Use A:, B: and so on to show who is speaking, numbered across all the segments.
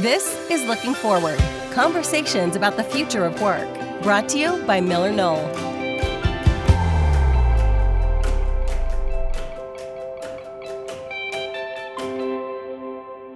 A: This is Looking Forward Conversations about the Future of Work, brought to you by Miller Knoll.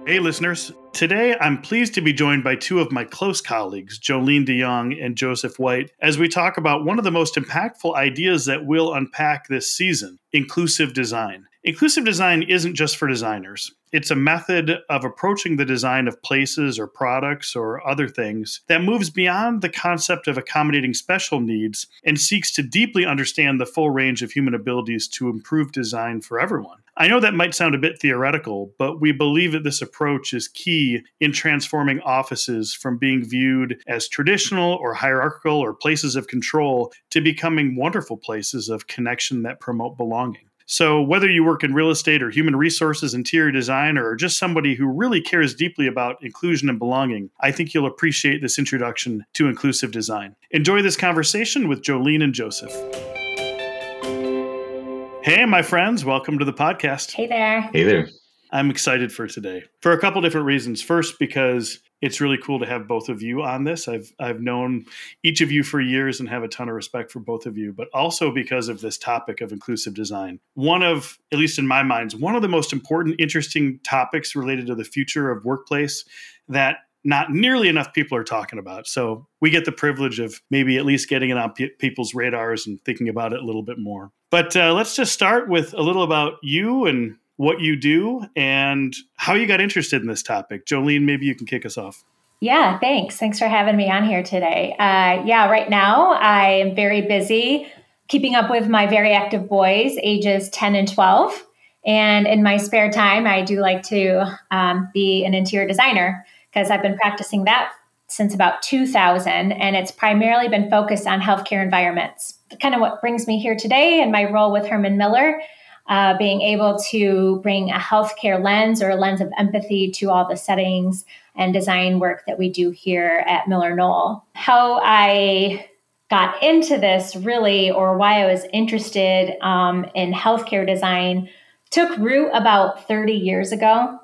B: Hey, listeners. Today, I'm pleased to be joined by two of my close colleagues, Jolene DeYoung and Joseph White, as we talk about one of the most impactful ideas that we'll unpack this season inclusive design. Inclusive design isn't just for designers. It's a method of approaching the design of places or products or other things that moves beyond the concept of accommodating special needs and seeks to deeply understand the full range of human abilities to improve design for everyone. I know that might sound a bit theoretical, but we believe that this approach is key in transforming offices from being viewed as traditional or hierarchical or places of control to becoming wonderful places of connection that promote belonging. So, whether you work in real estate or human resources, interior design, or just somebody who really cares deeply about inclusion and belonging, I think you'll appreciate this introduction to inclusive design. Enjoy this conversation with Jolene and Joseph. Hey, my friends, welcome to the podcast.
C: Hey there.
D: Hey there.
B: I'm excited for today for a couple different reasons. First, because it's really cool to have both of you on this. I've I've known each of you for years and have a ton of respect for both of you, but also because of this topic of inclusive design. One of, at least in my mind, one of the most important, interesting topics related to the future of workplace that not nearly enough people are talking about. So we get the privilege of maybe at least getting it on pe- people's radars and thinking about it a little bit more. But uh, let's just start with a little about you and what you do and how you got interested in this topic. Jolene, maybe you can kick us off.
C: Yeah, thanks. Thanks for having me on here today. Uh, yeah, right now I am very busy keeping up with my very active boys, ages 10 and 12. And in my spare time, I do like to um, be an interior designer because I've been practicing that since about 2000, and it's primarily been focused on healthcare environments. Kind of what brings me here today and my role with Herman Miller, uh, being able to bring a healthcare lens or a lens of empathy to all the settings and design work that we do here at Miller Knoll. How I got into this really, or why I was interested um, in healthcare design, took root about 30 years ago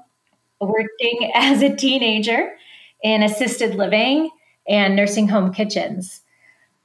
C: working as a teenager in assisted living and nursing home kitchens.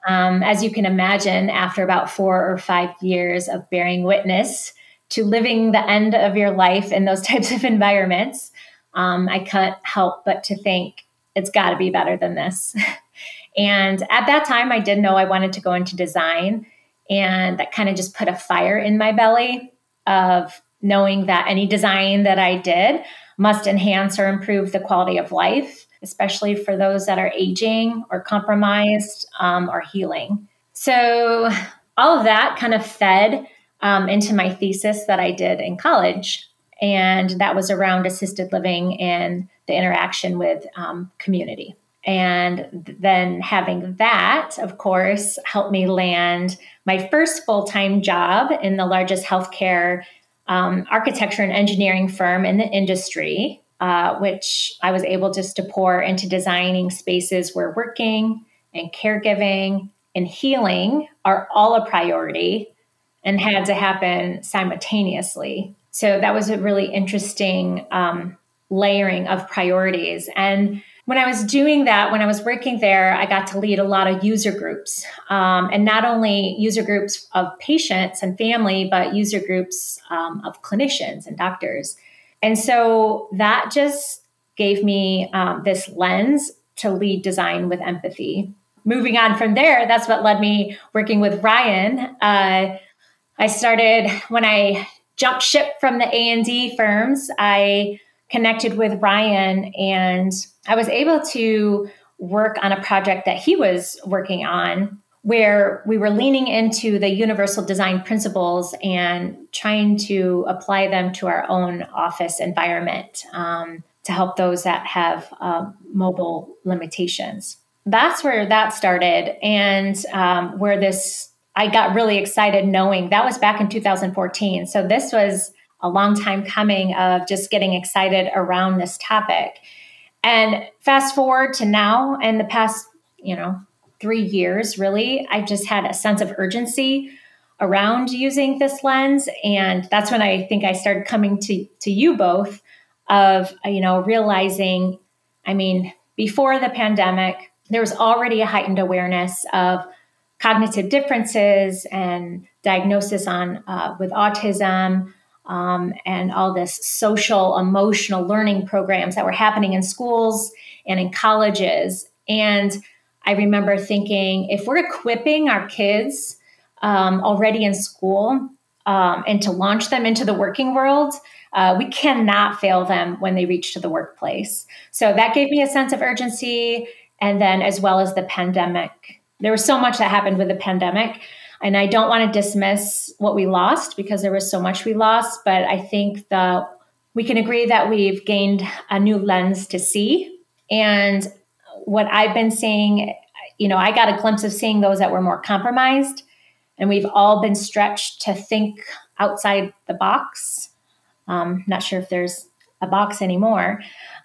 C: Um, as you can imagine, after about four or five years of bearing witness to living the end of your life in those types of environments, um, I can't help but to think it's got to be better than this. and at that time, I did know I wanted to go into design, and that kind of just put a fire in my belly of knowing that any design that I did, must enhance or improve the quality of life, especially for those that are aging or compromised um, or healing. So, all of that kind of fed um, into my thesis that I did in college. And that was around assisted living and the interaction with um, community. And then having that, of course, helped me land my first full time job in the largest healthcare um, architecture and engineering firm in the industry, uh, which I was able just to pour into designing spaces where working and caregiving and healing are all a priority and had to happen simultaneously. So that was a really interesting um, layering of priorities. And when I was doing that, when I was working there, I got to lead a lot of user groups. Um, and not only user groups of patients and family, but user groups um, of clinicians and doctors. And so that just gave me um, this lens to lead design with empathy. Moving on from there, that's what led me working with Ryan. Uh, I started when I jumped ship from the A and D firms. I connected with Ryan and I was able to work on a project that he was working on where we were leaning into the universal design principles and trying to apply them to our own office environment um, to help those that have uh, mobile limitations. That's where that started, and um, where this I got really excited knowing that was back in 2014. So this was a long time coming of just getting excited around this topic. And fast forward to now, in the past, you know, three years, really, I just had a sense of urgency around using this lens. And that's when I think I started coming to, to you both of, you know, realizing I mean, before the pandemic, there was already a heightened awareness of cognitive differences and diagnosis on uh, with autism um, and all this social emotional learning programs that were happening in schools and in colleges. And i remember thinking if we're equipping our kids um, already in school um, and to launch them into the working world uh, we cannot fail them when they reach to the workplace. So that gave me a sense of urgency and then as well as the pandemic there was so much that happened with the pandemic and I don't want to dismiss what we lost because there was so much we lost, but I think that we can agree that we've gained a new lens to see. And what I've been seeing, you know, I got a glimpse of seeing those that were more compromised, and we've all been stretched to think outside the box. Um, not sure if there's a box anymore,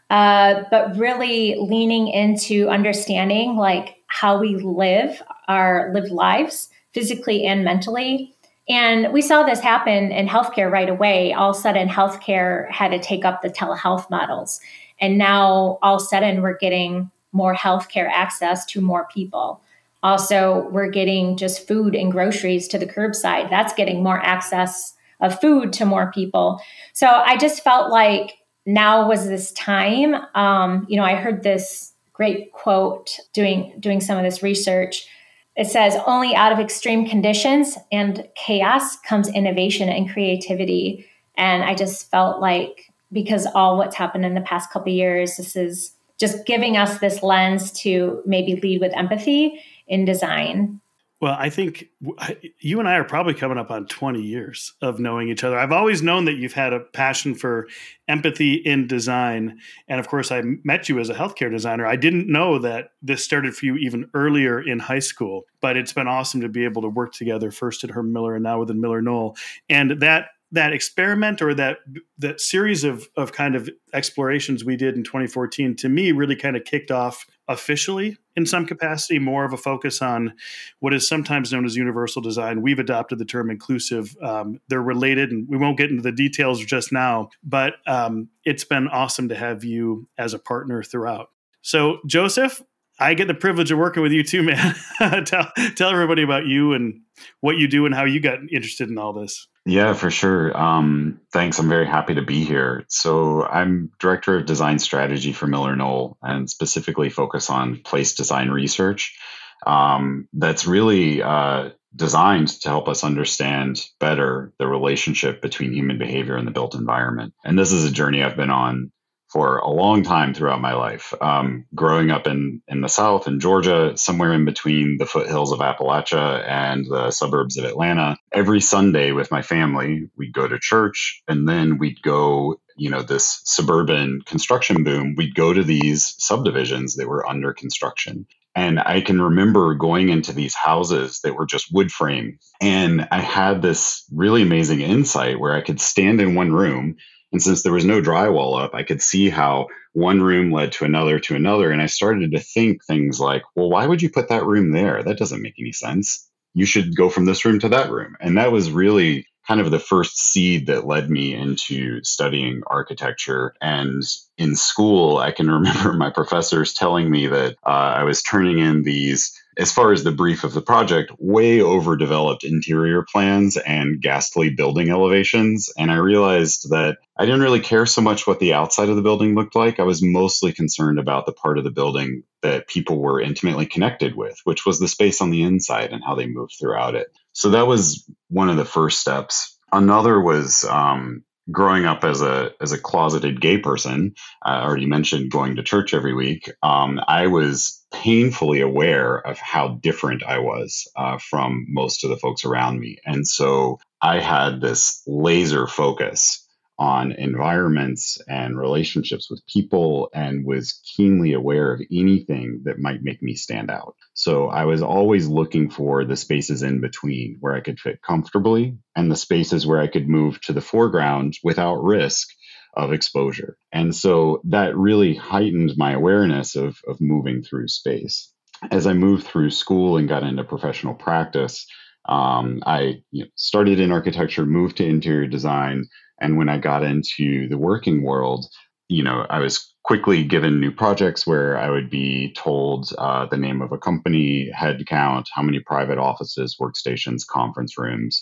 C: uh, but really leaning into understanding like how we live our lived lives physically and mentally. And we saw this happen in healthcare right away. All of a sudden, healthcare had to take up the telehealth models. And now, all of a sudden, we're getting more healthcare access to more people. Also, we're getting just food and groceries to the curbside. That's getting more access of food to more people. So I just felt like now was this time. Um, you know, I heard this great quote doing doing some of this research it says only out of extreme conditions and chaos comes innovation and creativity. And I just felt like because all what's happened in the past couple years, this is just giving us this lens to maybe lead with empathy in design
B: well, I think you and I are probably coming up on 20 years of knowing each other. I've always known that you've had a passion for empathy in design. And of course, I met you as a healthcare designer. I didn't know that this started for you even earlier in high school, but it's been awesome to be able to work together first at Herman Miller and now within Miller Knoll. And that that experiment or that that series of of kind of explorations we did in 2014 to me really kind of kicked off officially in some capacity more of a focus on what is sometimes known as universal design we've adopted the term inclusive um, they're related and we won't get into the details just now but um, it's been awesome to have you as a partner throughout so joseph I get the privilege of working with you too, man. tell tell everybody about you and what you do and how you got interested in all this.
D: Yeah, for sure. Um, thanks. I'm very happy to be here. So, I'm director of design strategy for Miller Knoll and specifically focus on place design research. Um, that's really uh, designed to help us understand better the relationship between human behavior and the built environment. And this is a journey I've been on for a long time throughout my life. Um, growing up in in the South in Georgia, somewhere in between the foothills of Appalachia and the suburbs of Atlanta, every Sunday with my family, we'd go to church, and then we'd go. You know, this suburban construction boom, we'd go to these subdivisions that were under construction. And I can remember going into these houses that were just wood frame. And I had this really amazing insight where I could stand in one room and since there was no drywall up, I could see how one room led to another to another. And I started to think things like, well, why would you put that room there? That doesn't make any sense. You should go from this room to that room. And that was really kind of the first seed that led me into studying architecture. And in school, I can remember my professors telling me that uh, I was turning in these as far as the brief of the project, way overdeveloped interior plans and ghastly building elevations. And I realized that I didn't really care so much what the outside of the building looked like. I was mostly concerned about the part of the building that people were intimately connected with, which was the space on the inside and how they moved throughout it. So that was one of the first steps. Another was um, growing up as a as a closeted gay person, I already mentioned going to church every week. Um, I was painfully aware of how different I was uh, from most of the folks around me, and so I had this laser focus on environments and relationships with people and was keenly aware of anything that might make me stand out. So I was always looking for the spaces in between where I could fit comfortably and the spaces where I could move to the foreground without risk of exposure. And so that really heightened my awareness of, of moving through space. As I moved through school and got into professional practice, um, I you know, started in architecture, moved to interior design, and when I got into the working world, you know, I was quickly given new projects where I would be told uh, the name of a company, head count, how many private offices, workstations, conference rooms,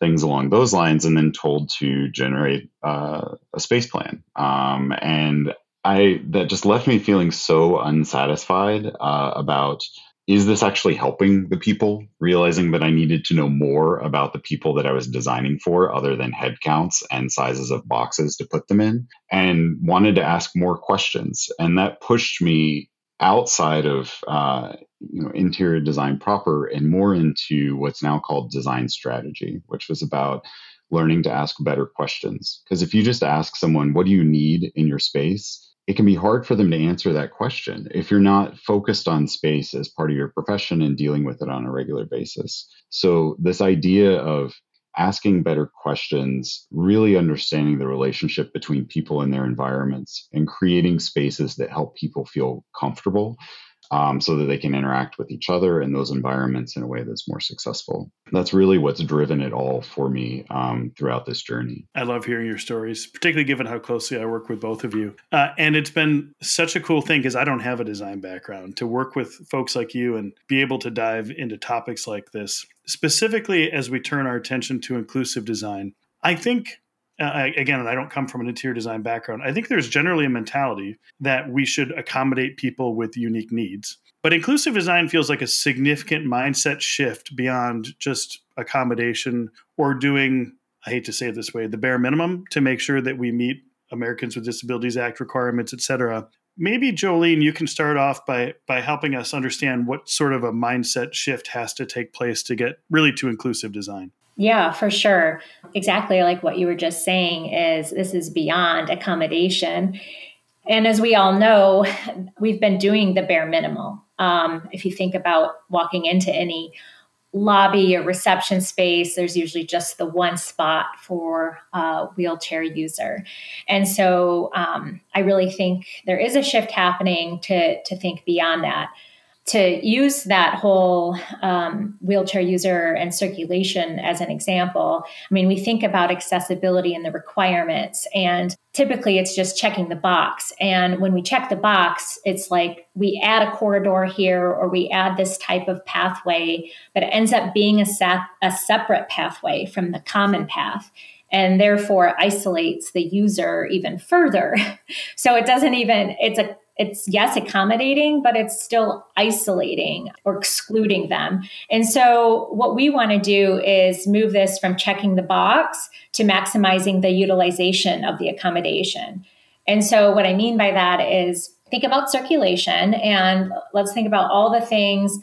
D: things along those lines, and then told to generate uh, a space plan. Um, and I that just left me feeling so unsatisfied uh, about is this actually helping the people? Realizing that I needed to know more about the people that I was designing for, other than head counts and sizes of boxes to put them in, and wanted to ask more questions. And that pushed me outside of uh, you know interior design proper and more into what's now called design strategy, which was about learning to ask better questions. Because if you just ask someone, "What do you need in your space?" it can be hard for them to answer that question if you're not focused on space as part of your profession and dealing with it on a regular basis. So, this idea of asking better questions, really understanding the relationship between people and their environments, and creating spaces that help people feel comfortable um, so that they can interact with each other in those environments in a way that's more successful. That's really what's driven it all for me um, throughout this journey.
B: I love hearing your stories, particularly given how closely I work with both of you. Uh, and it's been such a cool thing because I don't have a design background to work with folks like you and be able to dive into topics like this, specifically as we turn our attention to inclusive design. I think uh, again, I don't come from an interior design background. I think there's generally a mentality that we should accommodate people with unique needs. But inclusive design feels like a significant mindset shift beyond just accommodation or doing, I hate to say it this way, the bare minimum to make sure that we meet Americans with Disabilities Act requirements, et cetera. Maybe Jolene, you can start off by by helping us understand what sort of a mindset shift has to take place to get really to inclusive design.
C: Yeah, for sure. Exactly like what you were just saying is this is beyond accommodation. And as we all know, we've been doing the bare minimal. Um, if you think about walking into any lobby or reception space, there's usually just the one spot for a wheelchair user. And so um, I really think there is a shift happening to, to think beyond that to use that whole um, wheelchair user and circulation as an example, I mean, we think about accessibility and the requirements, and typically it's just checking the box. And when we check the box, it's like we add a corridor here or we add this type of pathway, but it ends up being a, sa- a separate pathway from the common path and therefore isolates the user even further. so it doesn't even, it's a it's yes accommodating but it's still isolating or excluding them. And so what we want to do is move this from checking the box to maximizing the utilization of the accommodation. And so what i mean by that is think about circulation and let's think about all the things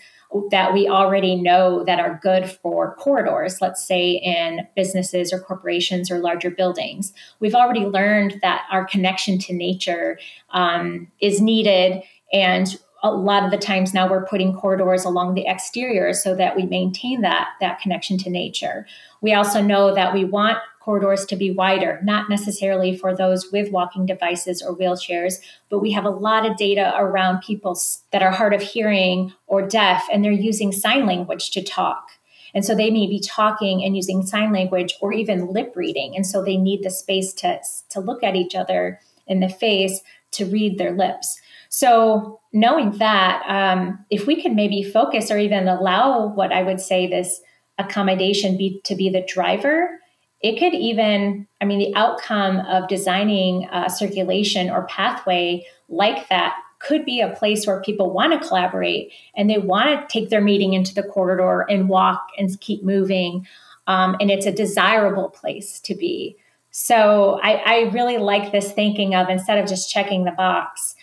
C: that we already know that are good for corridors, let's say in businesses or corporations or larger buildings. We've already learned that our connection to nature um, is needed. And a lot of the times now we're putting corridors along the exterior so that we maintain that, that connection to nature. We also know that we want corridors to be wider, not necessarily for those with walking devices or wheelchairs, but we have a lot of data around people that are hard of hearing or deaf, and they're using sign language to talk. And so they may be talking and using sign language or even lip reading. And so they need the space to, to look at each other in the face to read their lips. So, knowing that, um, if we could maybe focus or even allow what I would say this accommodation be to be the driver it could even, I mean, the outcome of designing a circulation or pathway like that could be a place where people want to collaborate and they want to take their meeting into the corridor and walk and keep moving. Um, and it's a desirable place to be. So I, I really like this thinking of instead of just checking the box,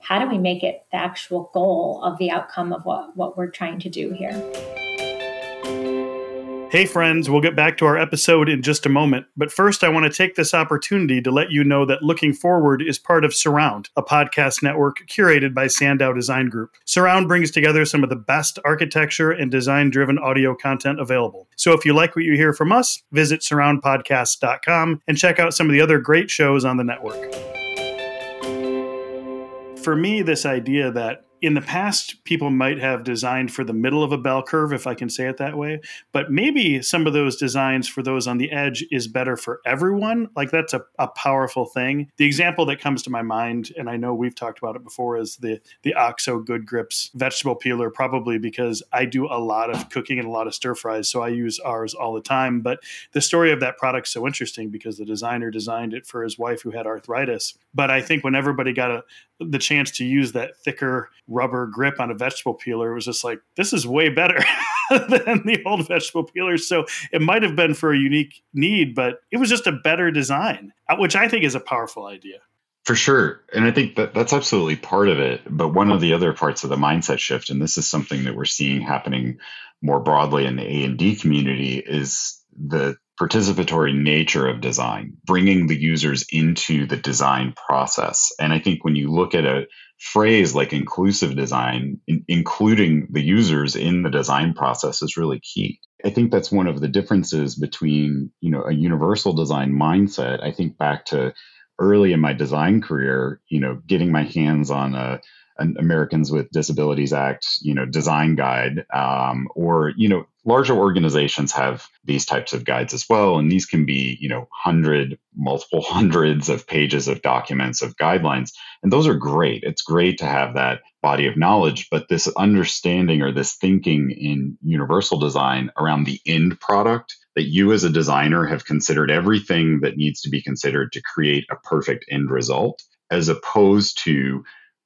C: how do we make it the actual goal of the outcome of what, what we're trying to do here?
B: Hey, friends, we'll get back to our episode in just a moment. But first, I want to take this opportunity to let you know that Looking Forward is part of Surround, a podcast network curated by Sandow Design Group. Surround brings together some of the best architecture and design driven audio content available. So if you like what you hear from us, visit surroundpodcast.com and check out some of the other great shows on the network. For me, this idea that in the past, people might have designed for the middle of a bell curve, if I can say it that way. But maybe some of those designs for those on the edge is better for everyone. Like that's a, a powerful thing. The example that comes to my mind, and I know we've talked about it before, is the the OXO Good Grips vegetable peeler, probably because I do a lot of cooking and a lot of stir fries. So I use ours all the time. But the story of that product's so interesting because the designer designed it for his wife who had arthritis. But I think when everybody got a, the chance to use that thicker rubber grip on a vegetable peeler, was just like, this is way better than the old vegetable peelers. So it might have been for a unique need, but it was just a better design, uh, which I think is a powerful idea.
D: For sure. And I think that that's absolutely part of it. But one of the other parts of the mindset shift, and this is something that we're seeing happening more broadly in the A&D community, is the participatory nature of design, bringing the users into the design process. And I think when you look at a phrase like inclusive design, in, including the users in the design process is really key. I think that's one of the differences between, you know, a universal design mindset. I think back to early in my design career, you know, getting my hands on a an Americans with Disabilities Act, you know, design guide, um, or you know, larger organizations have these types of guides as well, and these can be, you know, hundred, multiple hundreds of pages of documents of guidelines, and those are great. It's great to have that body of knowledge, but this understanding or this thinking in universal design around the end product that you as a designer have considered everything that needs to be considered to create a perfect end result as opposed to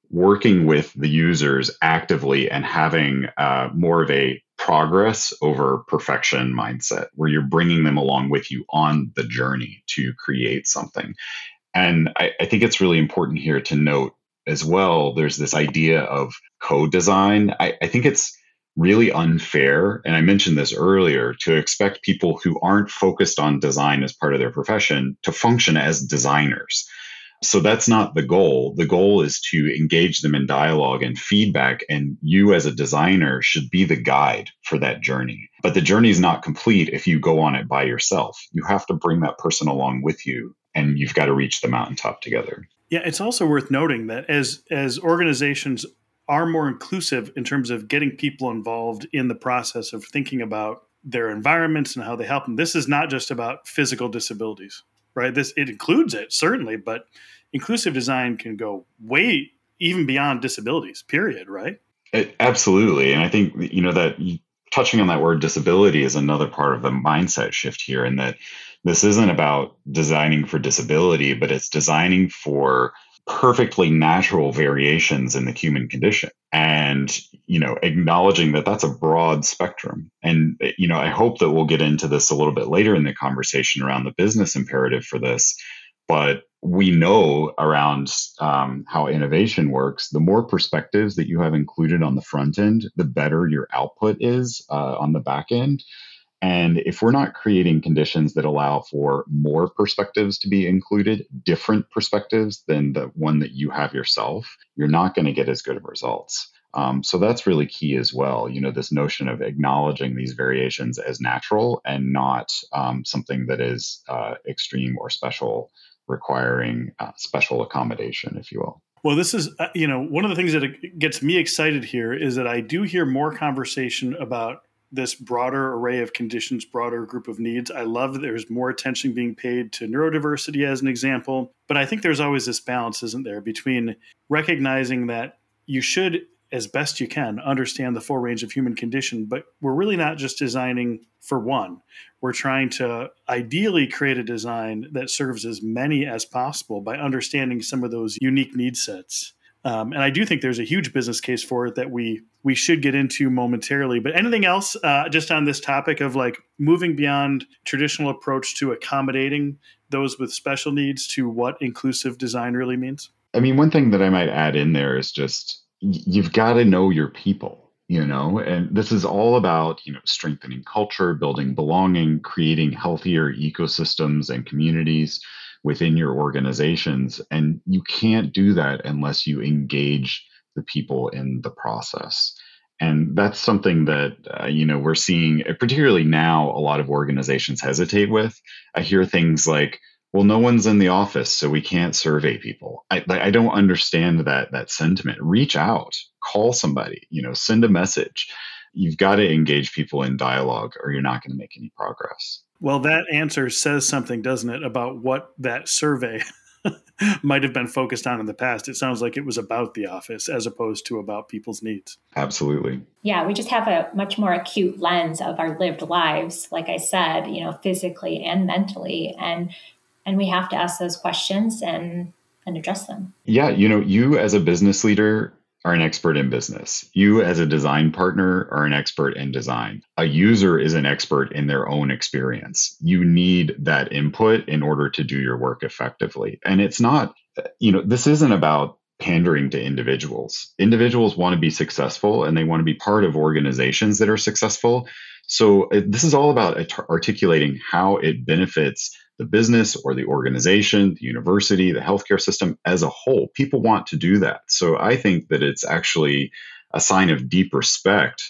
D: working with the users actively and having uh, more of a progress over perfection mindset where you're bringing them along with you on the journey to create something. And I, I think it's really important here to note as well there's this idea of co design. I, I think it's really unfair, and I mentioned this earlier, to expect people who aren't focused on design as part of their profession to function as designers. So that's not the goal. The goal is to engage them in dialogue and feedback, and you as a designer should be the guide for that journey. But the journey is not complete if you go on it by yourself. You have to bring that person along with you, and you've got to reach the mountaintop together.
B: Yeah, it's also worth noting that as as organizations are more inclusive in terms of getting people involved in the process of thinking about their environments and how they help them. This is not just about physical disabilities right? This it includes it certainly, but inclusive design can go way even beyond disabilities. Period. Right?
D: It, absolutely, and I think you know that touching on that word disability is another part of the mindset shift here, in that this isn't about designing for disability, but it's designing for perfectly natural variations in the human condition. And you know acknowledging that that's a broad spectrum. And you know i hope that we'll get into this a little bit later in the conversation around the business imperative for this. But we know around um, how innovation works the more perspectives that you have included on the front end the better your output is uh, on the back end and if we're not creating conditions that allow for more perspectives to be included, different perspectives than the one that you have yourself, you're not going to get as good of results. Um, so that's really key as well. You know, this notion of acknowledging these variations as natural and not um, something that is uh, extreme or special, requiring uh, special accommodation, if you will.
B: Well, this is, uh, you know, one of the things that gets me excited here is that I do hear more conversation about this broader array of conditions, broader group of needs. I love that there's more attention being paid to neurodiversity as an example, but I think there's always this balance, isn't there, between recognizing that you should, as best you can, understand the full range of human condition, but we're really not just designing for one. We're trying to ideally create a design that serves as many as possible by understanding some of those unique need sets. Um, and I do think there's a huge business case for it that we we should get into momentarily. But anything else uh, just on this topic of like moving beyond traditional approach to accommodating those with special needs to what inclusive design really means?
D: I mean, one thing that I might add in there is just you've got to know your people you know and this is all about you know strengthening culture building belonging creating healthier ecosystems and communities within your organizations. And you can't do that unless you engage the people in the process. And that's something that, uh, you know, we're seeing, uh, particularly now, a lot of organizations hesitate with. I hear things like, well, no one's in the office, so we can't survey people. I, I don't understand that that sentiment. Reach out, call somebody, you know, send a message. You've got to engage people in dialogue or you're not going to make any progress.
B: Well, that answer says something, doesn't it, about what that survey might have been focused on in the past. It sounds like it was about the office as opposed to about people's needs.
D: Absolutely.
C: Yeah, we just have a much more acute lens of our lived lives, like I said, you know, physically and mentally. And and we have to ask those questions and and address them.
D: Yeah, you know, you as a business leader are an expert in business. You, as a design partner, are an expert in design. A user is an expert in their own experience. You need that input in order to do your work effectively. And it's not, you know, this isn't about pandering to individuals. Individuals want to be successful and they want to be part of organizations that are successful. So, this is all about articulating how it benefits the business or the organization, the university, the healthcare system as a whole. People want to do that. So I think that it's actually a sign of deep respect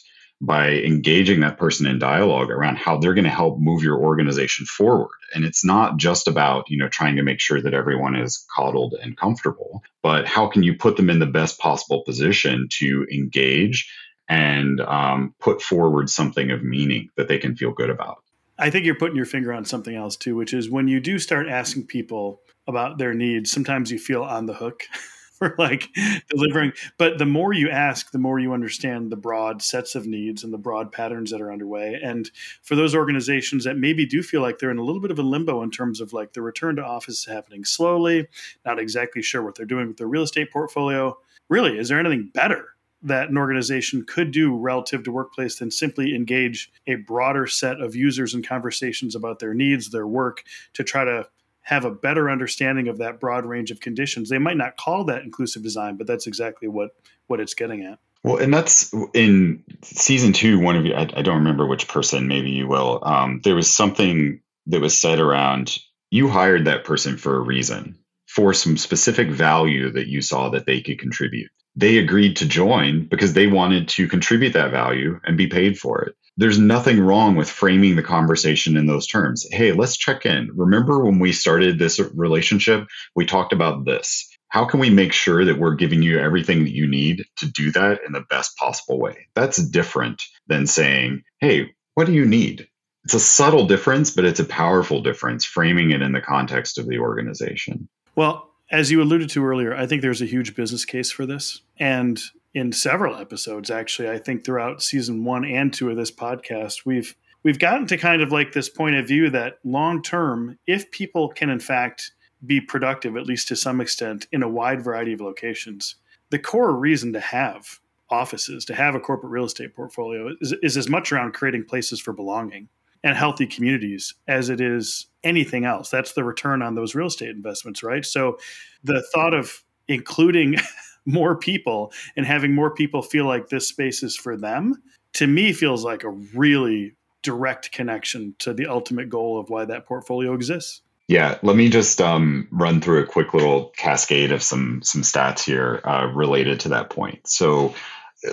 D: by engaging that person in dialogue around how they're going to help move your organization forward. And it's not just about you know trying to make sure that everyone is coddled and comfortable but how can you put them in the best possible position to engage and um, put forward something of meaning that they can feel good about?
B: I think you're putting your finger on something else too, which is when you do start asking people about their needs, sometimes you feel on the hook for like delivering. But the more you ask, the more you understand the broad sets of needs and the broad patterns that are underway. And for those organizations that maybe do feel like they're in a little bit of a limbo in terms of like the return to office is happening slowly, not exactly sure what they're doing with their real estate portfolio. Really, is there anything better that an organization could do relative to workplace than simply engage a broader set of users and conversations about their needs, their work, to try to have a better understanding of that broad range of conditions. They might not call that inclusive design, but that's exactly what what it's getting at.
D: Well, and that's in season two. One of you, I, I don't remember which person, maybe you will. Um, there was something that was said around you hired that person for a reason, for some specific value that you saw that they could contribute they agreed to join because they wanted to contribute that value and be paid for it. There's nothing wrong with framing the conversation in those terms. Hey, let's check in. Remember when we started this relationship, we talked about this. How can we make sure that we're giving you everything that you need to do that in the best possible way? That's different than saying, hey, what do you need? It's a subtle difference, but it's a powerful difference, framing it in the context of the organization.
B: Well, as you alluded to earlier, I think there's a huge business case for this. And in several episodes, actually, I think throughout season one and two of this podcast, we've we've gotten to kind of like this point of view that long term, if people can in fact be productive, at least to some extent, in a wide variety of locations, the core reason to have offices, to have a corporate real estate portfolio, is, is as much around creating places for belonging and healthy communities as it is anything else. That's the return on those real estate investments, right? So the thought of including more people and having more people feel like this space is for them to me feels like a really direct connection to the ultimate goal of why that portfolio exists.
D: Yeah, let me just um, run through a quick little cascade of some some stats here uh, related to that point. So,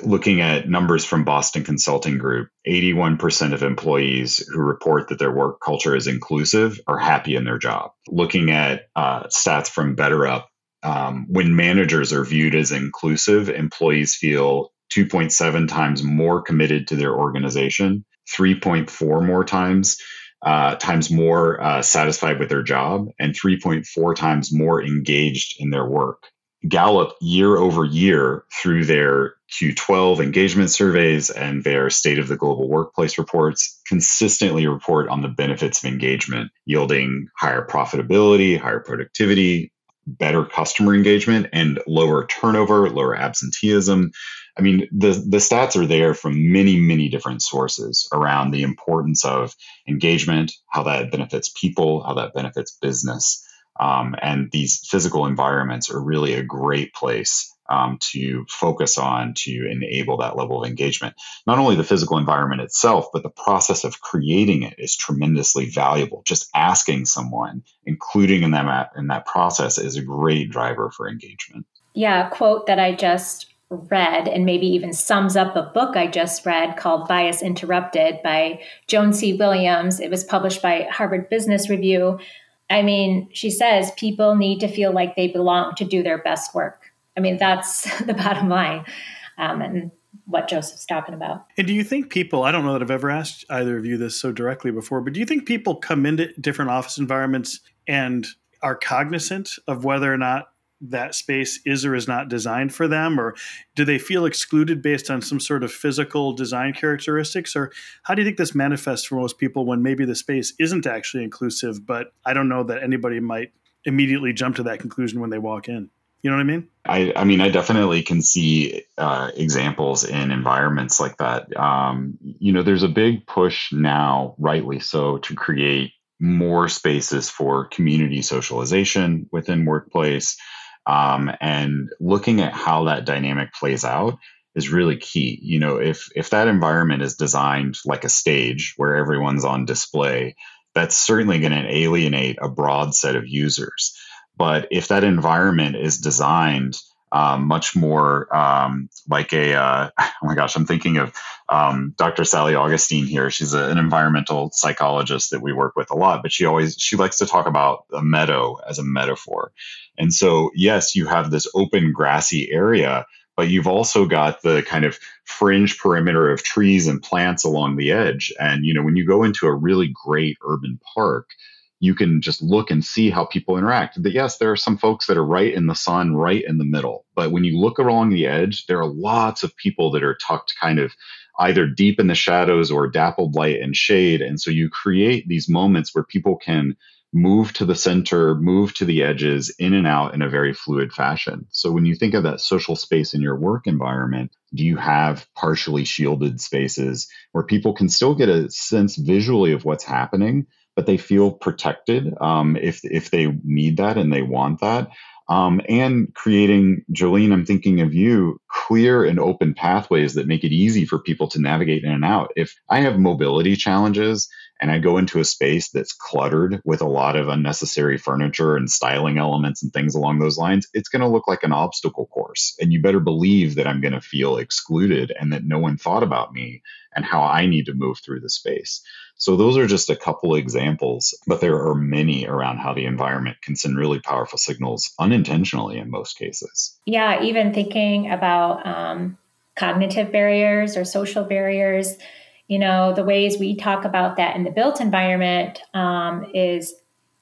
D: looking at numbers from Boston Consulting Group, 81% of employees who report that their work culture is inclusive are happy in their job. Looking at uh, stats from BetterUp, um, when managers are viewed as inclusive, employees feel 2.7 times more committed to their organization, 3.4 more times. Uh, times more uh, satisfied with their job and 3.4 times more engaged in their work. Gallup year over year through their Q12 engagement surveys and their state of the global workplace reports consistently report on the benefits of engagement, yielding higher profitability, higher productivity, better customer engagement, and lower turnover, lower absenteeism. I mean, the, the stats are there from many, many different sources around the importance of engagement, how that benefits people, how that benefits business. Um, and these physical environments are really a great place um, to focus on to enable that level of engagement. Not only the physical environment itself, but the process of creating it is tremendously valuable. Just asking someone, including in that in that process, is a great driver for engagement.
C: Yeah, quote that I just read and maybe even sums up a book I just read called Bias Interrupted by Joan C. Williams. It was published by Harvard Business Review. I mean, she says people need to feel like they belong to do their best work. I mean, that's the bottom line. Um, and what Joseph's talking about.
B: And do you think people, I don't know that I've ever asked either of you this so directly before, but do you think people come into different office environments and are cognizant of whether or not that space is or is not designed for them or do they feel excluded based on some sort of physical design characteristics? Or how do you think this manifests for most people when maybe the space isn't actually inclusive but i don't know that anybody might immediately jump to that conclusion when they walk in? You know what i mean?
D: I, I mean i definitely can see uh, examples in environments like that. Um, you know there's a big push now rightly so to create more spaces for community socialization within workplace um, and looking at how that dynamic plays out is really key. You know, if if that environment is designed like a stage where everyone's on display, that's certainly going to alienate a broad set of users. But if that environment is designed um, much more um, like a uh, oh my gosh i'm thinking of um, dr sally augustin here. She's a, an environmental psychologist that we work with a lot but she always she likes to talk about a meadow as a metaphor. And so yes you have this open grassy area but you've also got the kind of fringe perimeter of trees and plants along the edge. And you know when you go into a really great urban park you can just look and see how people interact. That yes, there are some folks that are right in the sun, right in the middle. But when you look along the edge, there are lots of people that are tucked kind of either deep in the shadows or dappled light and shade. And so you create these moments where people can move to the center, move to the edges, in and out in a very fluid fashion. So when you think of that social space in your work environment, do you have partially shielded spaces where people can still get a sense visually of what's happening? But they feel protected um, if if they need that and they want that. Um, and creating, Jolene, I'm thinking of you, clear and open pathways that make it easy for people to navigate in and out. If I have mobility challenges and I go into a space that's cluttered with a lot of unnecessary furniture and styling elements and things along those lines, it's going to look like an obstacle course. And you better believe that I'm going to feel excluded and that no one thought about me and how I need to move through the space. So those are just a couple examples, but there are many around how the environment can send really powerful signals unintentionally in most cases.
C: Yeah, even thinking about um, cognitive barriers or social barriers, you know, the ways we talk about that in the built environment um, is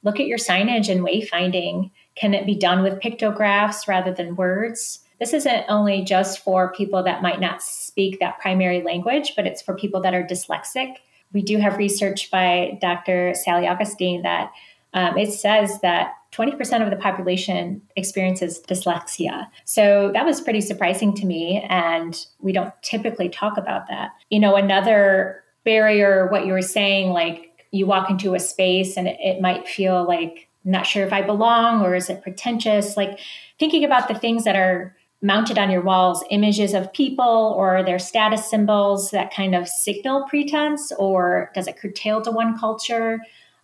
C: look at your signage and wayfinding. Can it be done with pictographs rather than words? This isn't only just for people that might not speak that primary language, but it's for people that are dyslexic we do have research by Dr. Sally Augustin that um, it says that 20% of the population experiences dyslexia. So that was pretty surprising to me. And we don't typically talk about that. You know, another barrier, what you were saying, like you walk into a space and it, it might feel like, not sure if I belong or is it pretentious? Like thinking about the things that are mounted on your walls images of people or their status symbols that kind of signal pretense or does it curtail to one culture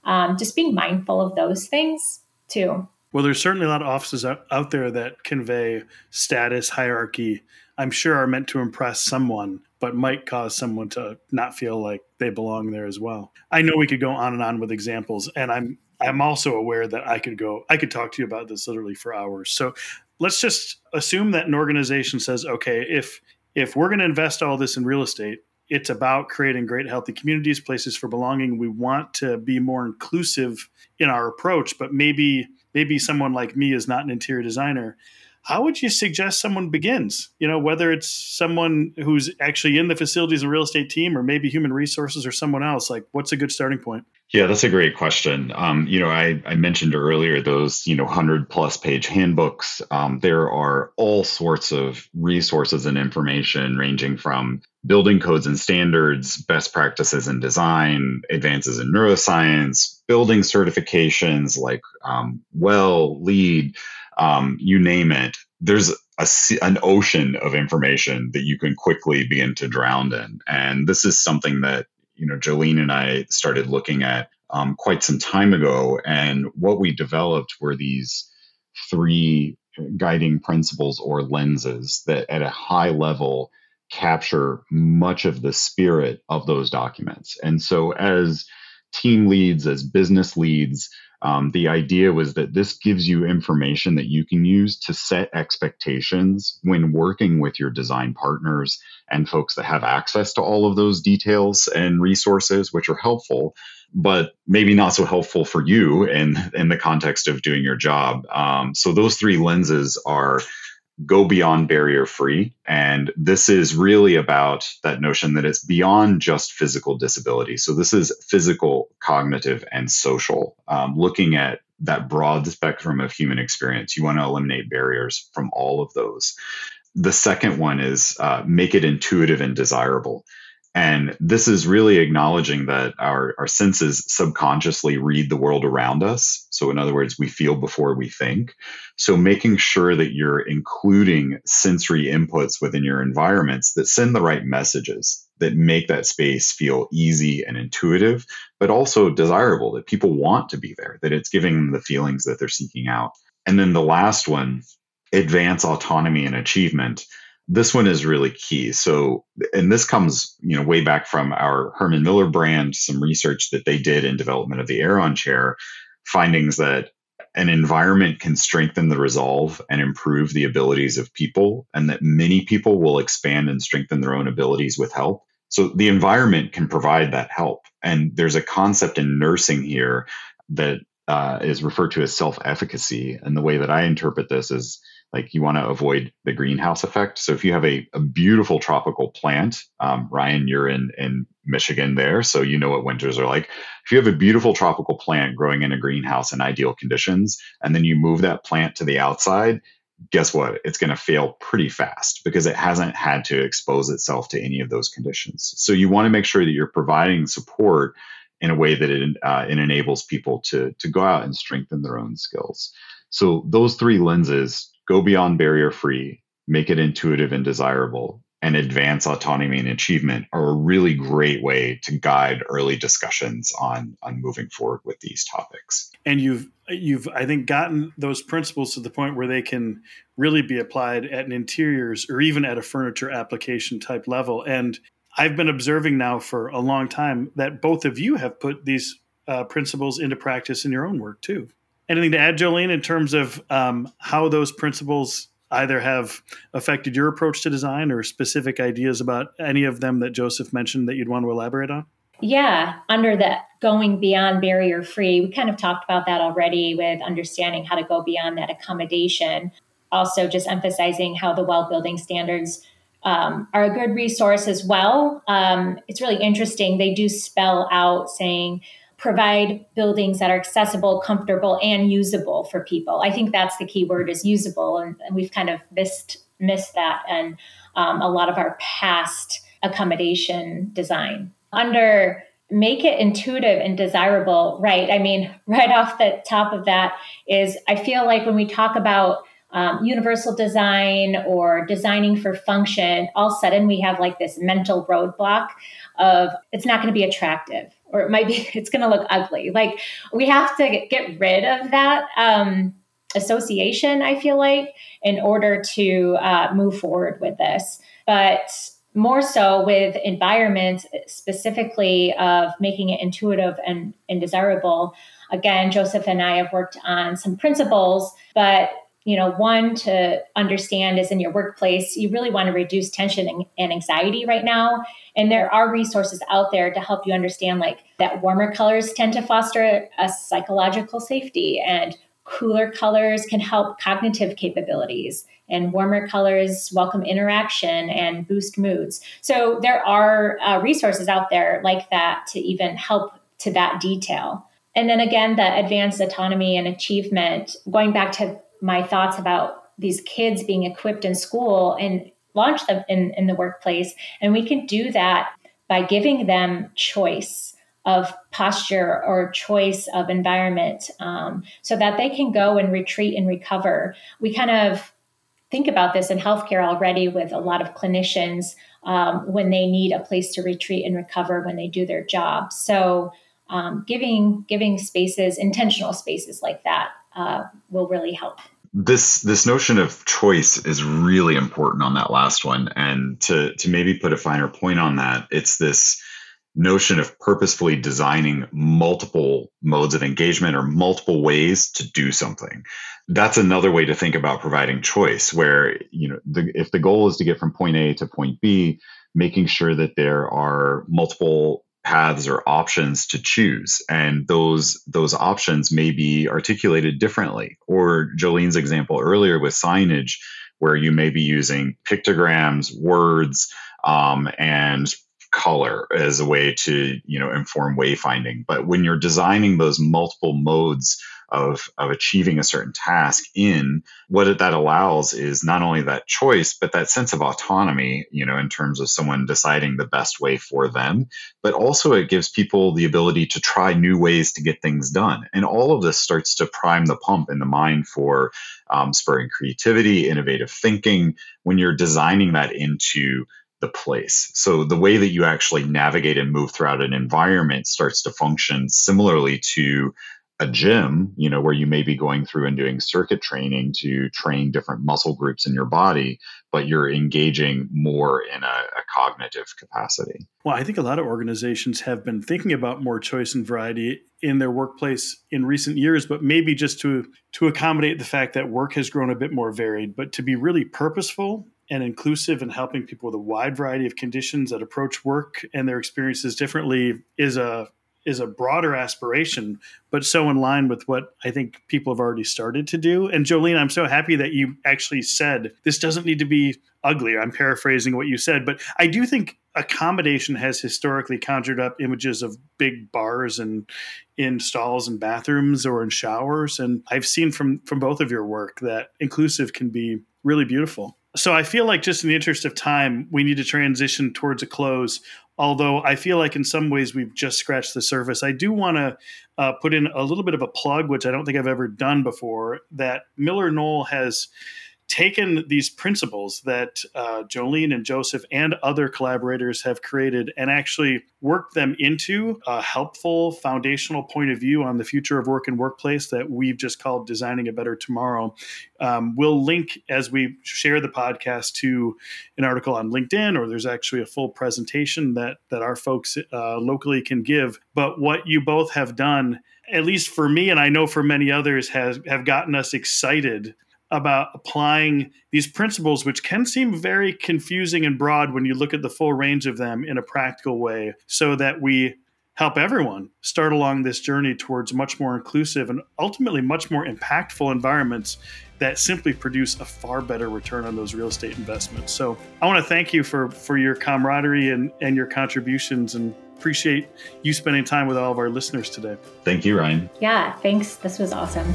C: um, just being mindful of those things too.
B: Well there's certainly a lot of offices out, out there that convey status hierarchy. I'm sure are meant to impress someone but might cause someone to not feel like they belong there as well. I know we could go on and on with examples and i'm I'm also aware that I could go, I could talk to you about this literally for hours. So let's just assume that an organization says, okay, if if we're going to invest all this in real estate, it's about creating great healthy communities, places for belonging. We want to be more inclusive in our approach, but maybe maybe someone like me is not an interior designer. How would you suggest someone begins? You know, whether it's someone who's actually in the facilities and real estate team or maybe human resources or someone else, like what's a good starting point?
D: Yeah, that's a great question. Um, you know, I, I, mentioned earlier those, you know, 100 plus page handbooks. Um, there are all sorts of resources and information ranging from building codes and standards, best practices in design, advances in neuroscience, building certifications like um, WELL, LEED, um, you name it. There's a, an ocean of information that you can quickly begin to drown in. And this is something that you know, Jolene and I started looking at um, quite some time ago. And what we developed were these three guiding principles or lenses that at a high level capture much of the spirit of those documents. And so as team leads, as business leads, um, the idea was that this gives you information that you can use to set expectations when working with your design partners and folks that have access to all of those details and resources, which are helpful, but maybe not so helpful for you in, in the context of doing your job. Um, so, those three lenses are go beyond barrier free. And this is really about that notion that it's beyond just physical disability. So, this is physical, cognitive, and social, um, looking at that broad spectrum of human experience. You want to eliminate barriers from all of those. The second one is uh, make it intuitive and desirable. And this is really acknowledging that our, our senses subconsciously read the world around us. So, in other words, we feel before we think. So, making sure that you're including sensory inputs within your environments that send the right messages that make that space feel easy and intuitive, but also desirable, that people want to be there, that it's giving them the feelings that they're seeking out. And then the last one, advance autonomy and achievement this one is really key. So, and this comes, you know, way back from our Herman Miller brand, some research that they did in development of the Aeron chair, findings that an environment can strengthen the resolve and improve the abilities of people, and that many people will expand and strengthen their own abilities with help. So, the environment can provide that help. And there's a concept in nursing here that uh, is referred to as self efficacy. And the way that I interpret this is like you want to avoid the greenhouse effect. So if you have a, a beautiful tropical plant, um, Ryan, you're in in Michigan there, so you know what winters are like. If you have a beautiful tropical plant growing in a greenhouse in ideal conditions, and then you move that plant to the outside, guess what? It's going to fail pretty fast because it hasn't had to expose itself to any of those conditions. So you want to make sure that you're providing support in a way that it, uh, it enables people to to go out and strengthen their own skills. So those three lenses go beyond barrier free, make it intuitive and desirable, and advance autonomy and achievement are a really great way to guide early discussions on on moving forward with these topics.
B: And you've you've I think gotten those principles to the point where they can really be applied at an interiors or even at a furniture application type level. And I've been observing now for a long time that both of you have put these uh, principles into practice in your own work too. Anything to add, Jolene, in terms of um, how those principles either have affected your approach to design or specific ideas about any of them that Joseph mentioned that you'd want to elaborate on?
C: Yeah, under the going beyond barrier free, we kind of talked about that already with understanding how to go beyond that accommodation. Also, just emphasizing how the well building standards um, are a good resource as well. Um, it's really interesting. They do spell out saying, provide buildings that are accessible, comfortable, and usable for people. I think that's the key word is usable, and, and we've kind of missed missed that and um, a lot of our past accommodation design. Under make it intuitive and desirable, right? I mean, right off the top of that is I feel like when we talk about um, universal design or designing for function, all of a sudden we have like this mental roadblock of it's not going to be attractive or it might be it's going to look ugly. Like we have to get rid of that um, association i feel like in order to uh, move forward with this. But more so with environments specifically of making it intuitive and, and desirable. Again joseph and i have worked on some principles but you know, one to understand is in your workplace, you really want to reduce tension and, anxiety right now. And there are resources out there to help you understand like that warmer colors tend to foster a psychological safety and cooler colors can help cognitive capabilities and warmer colors welcome interaction and boost moods. So there are uh, resources out there like that to even help to that detail. And then again, the advanced autonomy and achievement, going back to my thoughts about these kids being equipped in school and launch them in, in the workplace. And we can do that by giving them choice of posture or choice of environment um, so that they can go and retreat and recover. We kind of think about this in healthcare already with a lot of clinicians um, when they need a place to retreat and recover when they do their job. So um, giving giving spaces, intentional spaces like that, uh, will really help.
D: This this notion of choice is really important on that last one, and to to maybe put a finer point on that, it's this notion of purposefully designing multiple modes of engagement or multiple ways to do something. That's another way to think about providing choice where, you know, the, if the goal is to get from point A to point B, making sure that there are multiple paths or options to choose. And those those options may be articulated differently. Or jolene's example earlier with signage where you may be using pictograms words um, and color as a way to you know inform wayfinding. But when you're designing those multiple modes of of achieving a certain task in what that allows is not only that choice but that sense of autonomy you know in terms of someone deciding the best way for them but also it gives people the ability to try new ways to get things done and all of this starts to prime the pump in the mind for um, spurring creativity innovative thinking when you're designing that into the place. So the way that you actually navigate and move throughout an environment starts to function similarly to a gym, you know, where you may be going through and doing circuit training to train different muscle groups in your body, but you're engaging more in a, a, cognitive capacity.
B: Well, I think a lot of organizations have been thinking about more choice and variety in their workplace in recent years, but maybe just to to accommodate the fact that work has grown a bit more varied, but to be really purposeful and inclusive and helping people with a wide variety of conditions that approach work and their experiences differently is a is a broader aspiration, but so in line with what I think people have already started to do. And Jolene, I'm so happy that you actually said this doesn't need to be ugly. I'm paraphrasing what you said, but I do think accommodation has historically conjured up images of big bars and in stalls and bathrooms or in showers. And I've seen from from both of your work that inclusive can be really beautiful. So I feel like just in the interest of time, we need to transition towards a close. Although I feel like in some ways we've just scratched the surface. I do want to uh, put in a little bit of a plug, which I don't think I've ever done before, that MillerKnoll has taken these principles that uh, Jolene and Joseph and other collaborators have created and actually worked them into a helpful foundational point of view on the future of work and workplace that we've just called Designing a Better Tomorrow. Um, we'll link as we share the podcast to an article on LinkedIn, or there's actually a full presentation that that our folks uh, locally can give. But what you both have done at least for me and I know for many others has have gotten us excited about applying these principles, which can seem very confusing and broad when you look at the full range of them in a practical way, so that we help everyone start along this journey towards much more inclusive and ultimately much more impactful environments that simply produce a far better return on those real estate investments. So I want to thank you for for your camaraderie and, and your contributions and appreciate you spending time with all of our listeners today.
D: Thank you, Ryan.
C: Yeah, thanks. This was awesome.